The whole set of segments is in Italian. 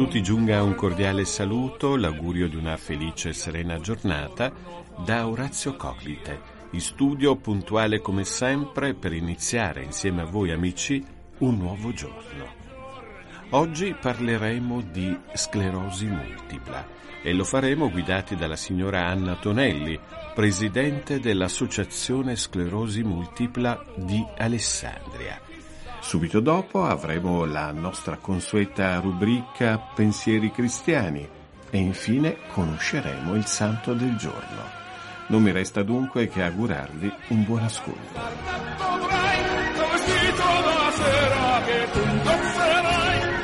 tutti giunga un cordiale saluto, l'augurio di una felice e serena giornata da Orazio Coclite, in studio puntuale come sempre per iniziare insieme a voi amici un nuovo giorno. Oggi parleremo di sclerosi multipla e lo faremo guidati dalla signora Anna Tonelli, presidente dell'Associazione Sclerosi Multipla di Alessandria. Subito dopo avremo la nostra consueta rubrica Pensieri cristiani e infine conosceremo il santo del giorno. Non mi resta dunque che augurarvi un buon ascolto.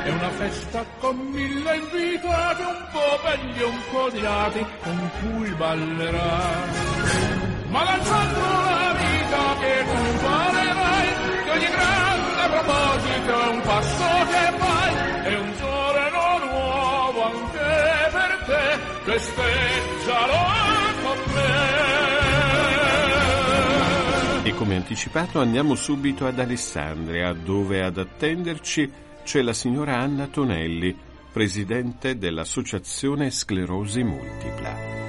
È una festa con mille invitati, un po' belli un po' di lati, con cui ballerai. Ma lanciando la vita che tu proposito è un passo che fai, è un giorno nuovo anche per te, festeggialo. E come anticipato andiamo subito ad Alessandria, dove ad attenderci c'è la signora Anna Tonelli, presidente dell'Associazione Sclerosi Multipla.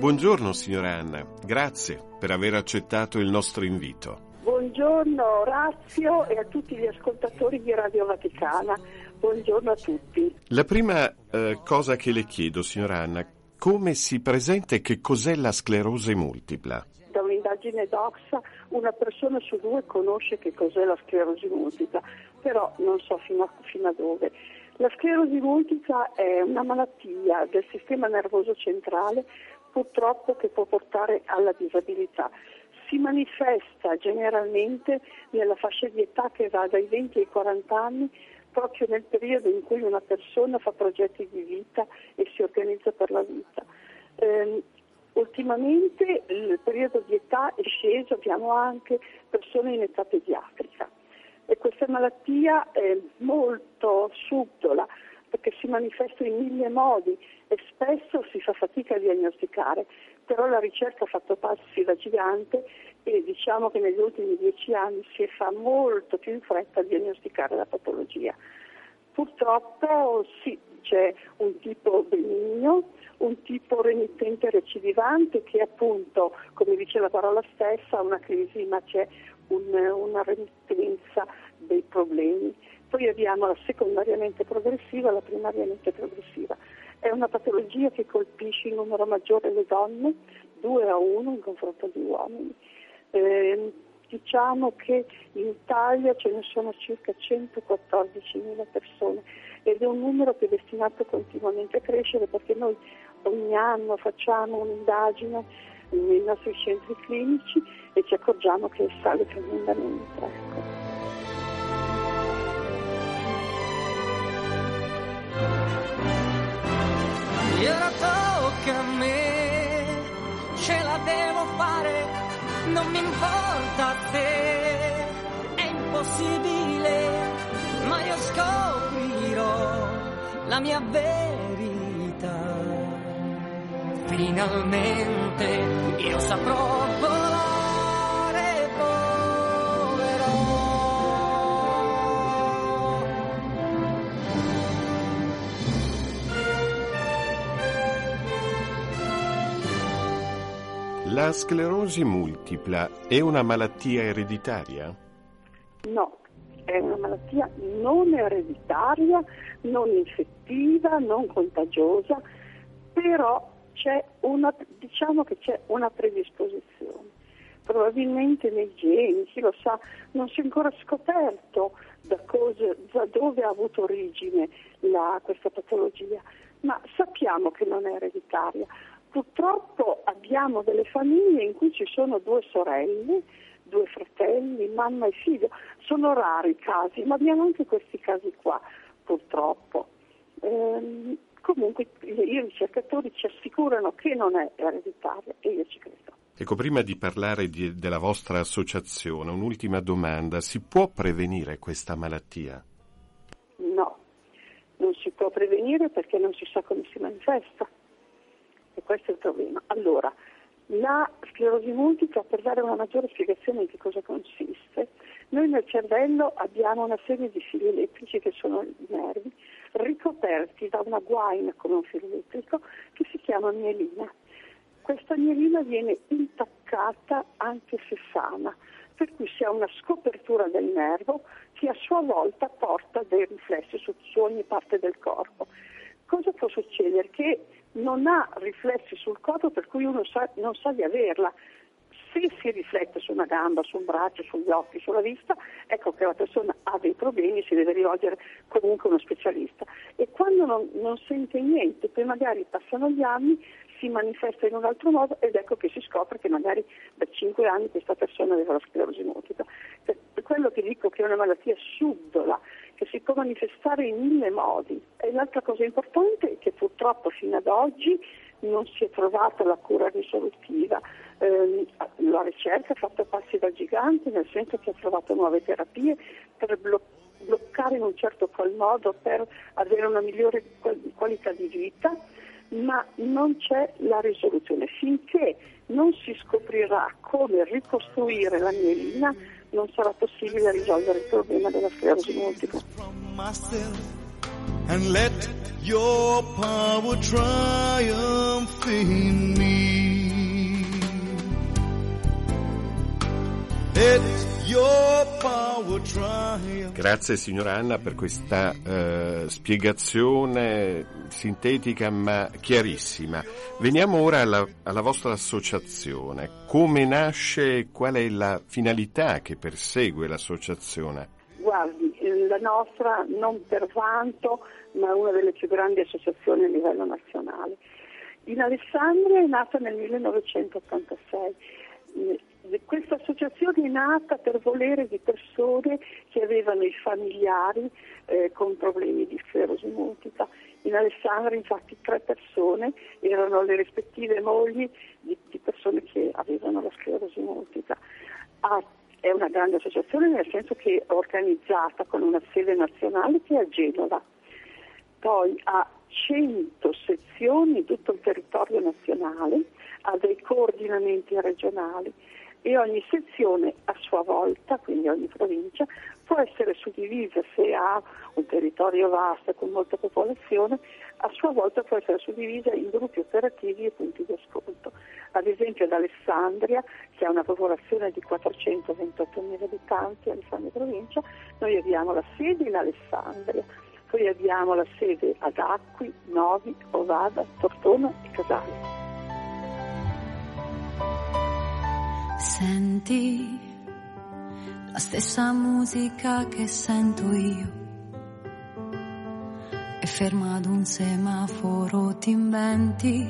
Buongiorno signora Anna, grazie per aver accettato il nostro invito. Buongiorno Orazio e a tutti gli ascoltatori di Radio Vaticana. Buongiorno a tutti. La prima eh, cosa che le chiedo, signora Anna, come si presenta e che cos'è la sclerosi multipla? Da un'indagine Doxa una persona su due conosce che cos'è la sclerosi multipla, però non so fino a, fino a dove. La sclerosi multipla è una malattia del sistema nervoso centrale purtroppo che può portare alla disabilità. Si manifesta generalmente nella fascia di età che va dai 20 ai 40 anni, proprio nel periodo in cui una persona fa progetti di vita e si organizza per la vita. Eh, ultimamente il periodo di età è sceso, abbiamo anche persone in età pediatrica e questa malattia è molto subdola perché si manifesta in mille modi e spesso si fa fatica a diagnosticare, però la ricerca ha fatto passi da gigante e diciamo che negli ultimi dieci anni si fa molto più in fretta a diagnosticare la patologia. Purtroppo sì, c'è un tipo benigno, un tipo remittente recidivante che appunto, come dice la parola stessa, ha una crisi ma c'è un, una remittenza dei problemi. Poi abbiamo la secondariamente progressiva e la primariamente progressiva. È una patologia che colpisce in numero maggiore le donne, 2 a 1 in confronto agli uomini. Eh, diciamo che in Italia ce ne sono circa 114.000 persone ed è un numero che è destinato continuamente a crescere perché noi ogni anno facciamo un'indagine nei nostri centri clinici e ci accorgiamo che sale tremendamente. Tocca a me, ce la devo fare, non mi importa te, è impossibile, ma io scoprirò la mia verità. Finalmente io saprò La sclerosi multipla è una malattia ereditaria? No, è una malattia non ereditaria, non infettiva, non contagiosa, però una, diciamo che c'è una predisposizione. probabilmente nei geni, chi lo sa, non si è ancora scoperto da, cosa, da dove ha avuto origine la, questa patologia, ma sappiamo che non è ereditaria. Purtroppo abbiamo delle famiglie in cui ci sono due sorelle, due fratelli, mamma e figlio. Sono rari i casi, ma abbiamo anche questi casi qua, purtroppo. Ehm, comunque i ricercatori ci assicurano che non è ereditaria e io ci credo. Ecco, prima di parlare di, della vostra associazione, un'ultima domanda. Si può prevenire questa malattia? No, non si può prevenire perché non si sa come si manifesta. E questo è il problema. Allora, la sclerosi multipla, per dare una maggiore spiegazione di cosa consiste, noi nel cervello abbiamo una serie di fili elettrici che sono i nervi, ricoperti da una guaina come un filo elettrico che si chiama mielina questa mielina viene intaccata anche se sana, per cui si ha una scopertura del nervo che a sua volta porta dei riflessi su ogni parte del corpo. Cosa può succedere? Che non ha riflessi sul corpo per cui uno sa, non sa di averla. Se si riflette su una gamba, su un braccio, sugli occhi, sulla vista, ecco che la persona ha dei problemi, si deve rivolgere comunque a uno specialista. E quando non, non sente niente, poi magari passano gli anni, si manifesta in un altro modo ed ecco che si scopre che magari da 5 anni questa persona aveva la sclerosi multipla. Per quello che dico che è una malattia subdola, che si può manifestare in mille modi. E l'altra cosa importante è che purtroppo fino ad oggi non si è trovata la cura risolutiva. Eh, la ricerca ha fatto passi da gigante, nel senso che ha trovato nuove terapie per bloccare bloccare in un certo qual modo per avere una migliore qualità di vita ma non c'è la risoluzione. Finché non si scoprirà come ricostruire la mielina, non sarà possibile risolvere il problema della sclerosi multipla. And let your power triumph in me. Grazie signora Anna per questa uh, spiegazione sintetica ma chiarissima. Veniamo ora alla, alla, vostra associazione. Come nasce e qual è la finalità che persegue l'associazione? Guardi, la nostra non per vanto, ma una delle più grandi associazioni a livello nazionale. In Alessandria è nata nel 1986 questa associazione è nata per volere di persone che avevano i familiari eh, con problemi di sclerosi multipla. In Alessandria infatti tre persone erano le rispettive mogli di, di persone che avevano la sclerosi multipla. Ah, è una grande associazione nel senso che è organizzata con una sede nazionale che è a Genova. Poi ha 100 sezioni in tutto il territorio nazionale, ha dei coordinamenti regionali e ogni sezione a sua volta, quindi ogni provincia, può essere suddivisa se ha un territorio vasto con molta popolazione, a sua volta può essere suddivisa in gruppi operativi e punti di ascolto. Ad esempio ad Alessandria, che ha una popolazione di 428.000 abitanti, Alessandria provincia, noi abbiamo la sede in Alessandria, poi abbiamo la sede ad Acqui, Novi, Ovada, Tortona e Casale. Senti la stessa musica che sento io. E ferma ad un semaforo ti inventi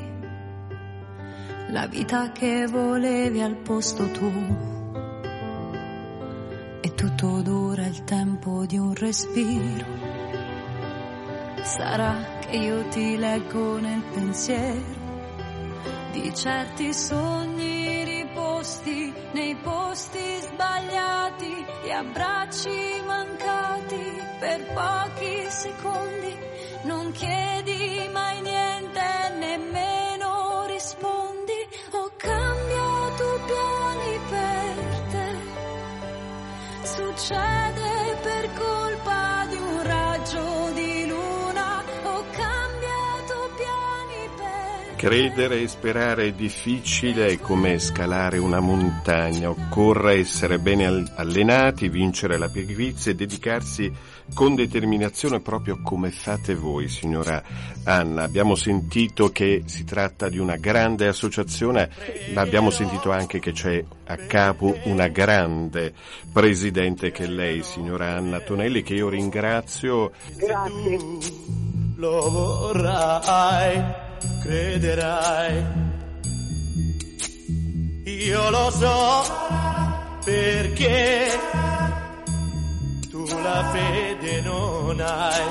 la vita che volevi al posto tuo. E tutto dura il tempo di un respiro. Sarà che io ti leggo nel pensiero di certi sogni nei posti sbagliati, gli abbracci mancati per pochi secondi, non chiedi mai niente, nemmeno rispondi, ho cambiato piani per te, succede Credere e sperare è difficile, è come scalare una montagna. Occorre essere bene allenati, vincere la pigrizia e dedicarsi con determinazione proprio come fate voi, signora Anna. Abbiamo sentito che si tratta di una grande associazione, ma abbiamo sentito anche che c'è a capo una grande presidente che è lei, signora Anna Tonelli, che io ringrazio. Grazie. Lo vorrai crederai. Io lo so perché tu la fede non hai,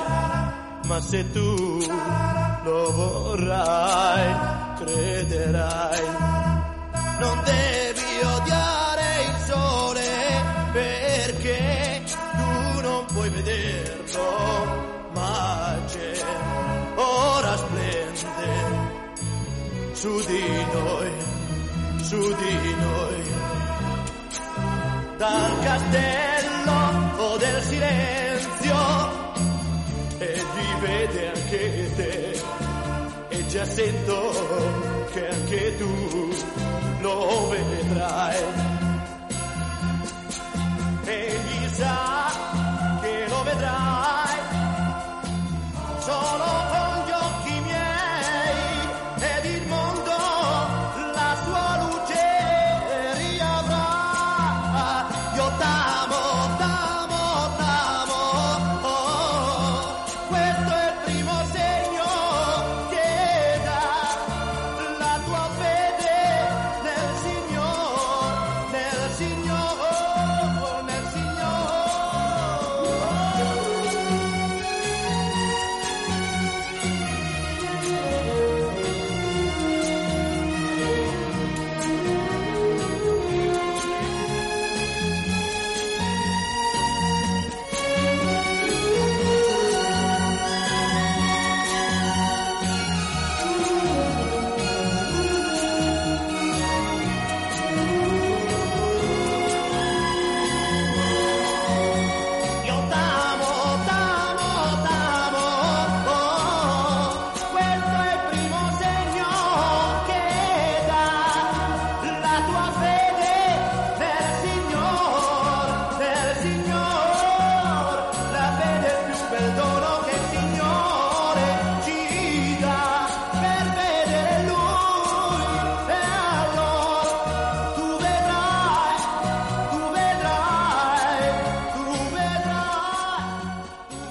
ma se tu lo vorrai, crederai. Non devi odiare su di noi, su di noi. Dal castello del silenzio e vi vede anche te e già sento che anche tu lo vedrai.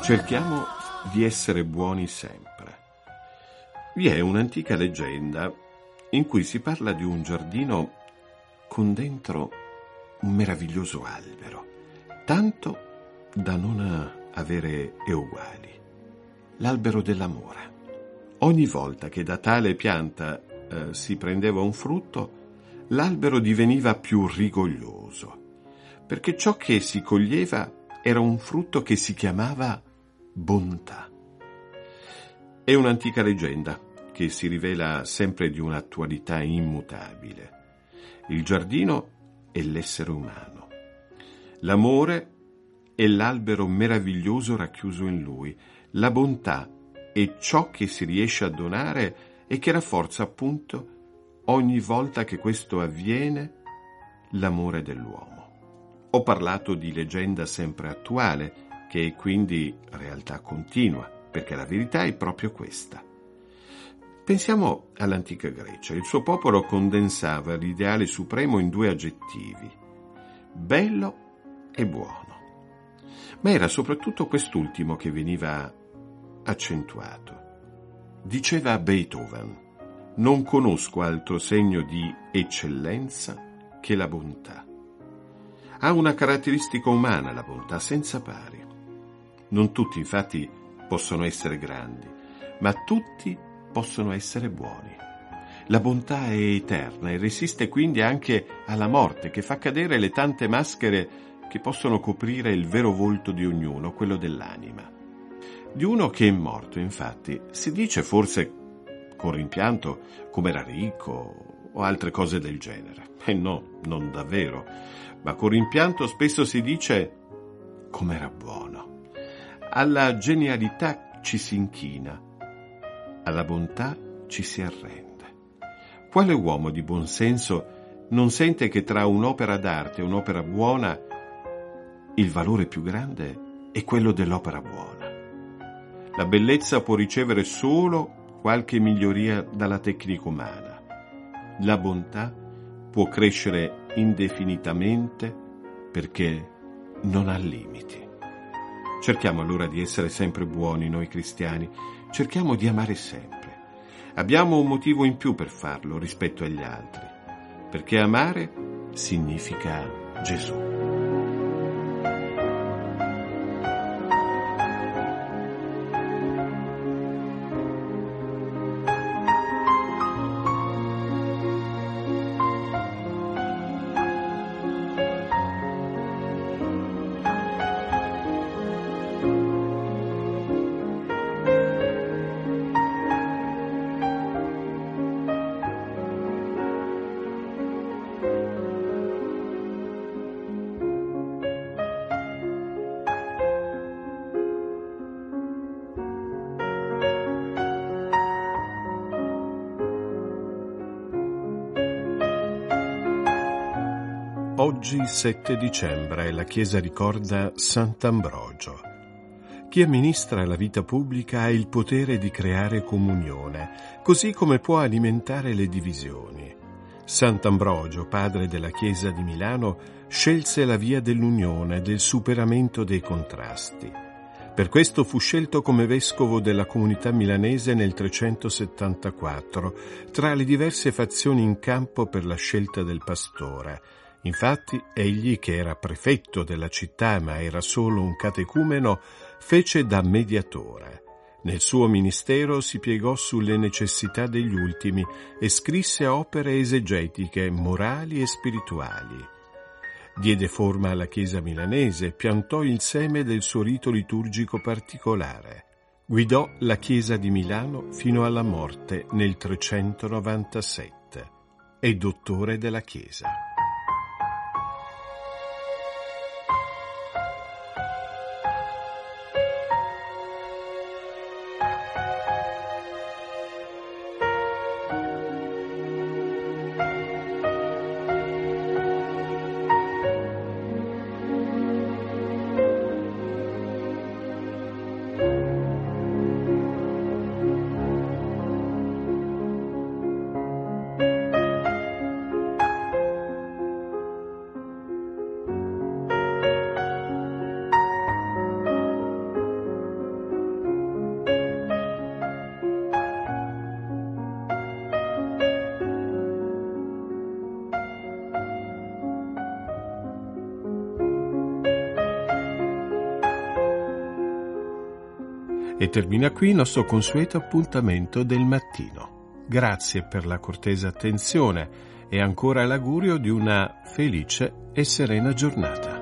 Cerchiamo di essere buoni sempre. Vi è un'antica leggenda in cui si parla di un giardino con dentro un meraviglioso albero, tanto da non avere uguali. L'albero dell'amore. Ogni volta che da tale pianta eh, si prendeva un frutto, l'albero diveniva più rigoglioso, perché ciò che si coglieva era un frutto che si chiamava bontà. È un'antica leggenda che si rivela sempre di un'attualità immutabile. Il giardino è l'essere umano. L'amore è l'albero meraviglioso racchiuso in lui. La bontà è ciò che si riesce a donare e che rafforza appunto ogni volta che questo avviene l'amore dell'uomo. Ho parlato di leggenda sempre attuale, che è quindi realtà continua, perché la verità è proprio questa. Pensiamo all'antica Grecia. Il suo popolo condensava l'ideale supremo in due aggettivi, bello e buono. Ma era soprattutto quest'ultimo che veniva accentuato. Diceva Beethoven, non conosco altro segno di eccellenza che la bontà. Ha una caratteristica umana la bontà senza pari. Non tutti infatti possono essere grandi, ma tutti possono essere buoni. La bontà è eterna e resiste quindi anche alla morte che fa cadere le tante maschere che possono coprire il vero volto di ognuno, quello dell'anima. Di uno che è morto, infatti, si dice forse con rimpianto come era ricco o altre cose del genere. E no, non davvero, ma con rimpianto spesso si dice come era buono. Alla genialità ci si inchina, alla bontà ci si arrende. Quale uomo di buon senso non sente che tra un'opera d'arte e un'opera buona il valore più grande è quello dell'opera buona? La bellezza può ricevere solo qualche miglioria dalla tecnica umana. La bontà può crescere indefinitamente perché non ha limiti. Cerchiamo allora di essere sempre buoni noi cristiani, cerchiamo di amare sempre. Abbiamo un motivo in più per farlo rispetto agli altri, perché amare significa Gesù. Oggi 7 dicembre la Chiesa ricorda Sant'Ambrogio. Chi amministra la vita pubblica ha il potere di creare comunione, così come può alimentare le divisioni. Sant'Ambrogio, padre della Chiesa di Milano, scelse la via dell'unione, del superamento dei contrasti. Per questo fu scelto come vescovo della comunità milanese nel 374, tra le diverse fazioni in campo per la scelta del pastore, Infatti egli, che era prefetto della città ma era solo un catecumeno, fece da mediatore. Nel suo ministero si piegò sulle necessità degli ultimi e scrisse opere esegetiche, morali e spirituali. Diede forma alla Chiesa milanese, piantò il seme del suo rito liturgico particolare. Guidò la Chiesa di Milano fino alla morte nel 397. È dottore della Chiesa. E termina qui il nostro consueto appuntamento del mattino. Grazie per la cortese attenzione e ancora l'augurio di una felice e serena giornata.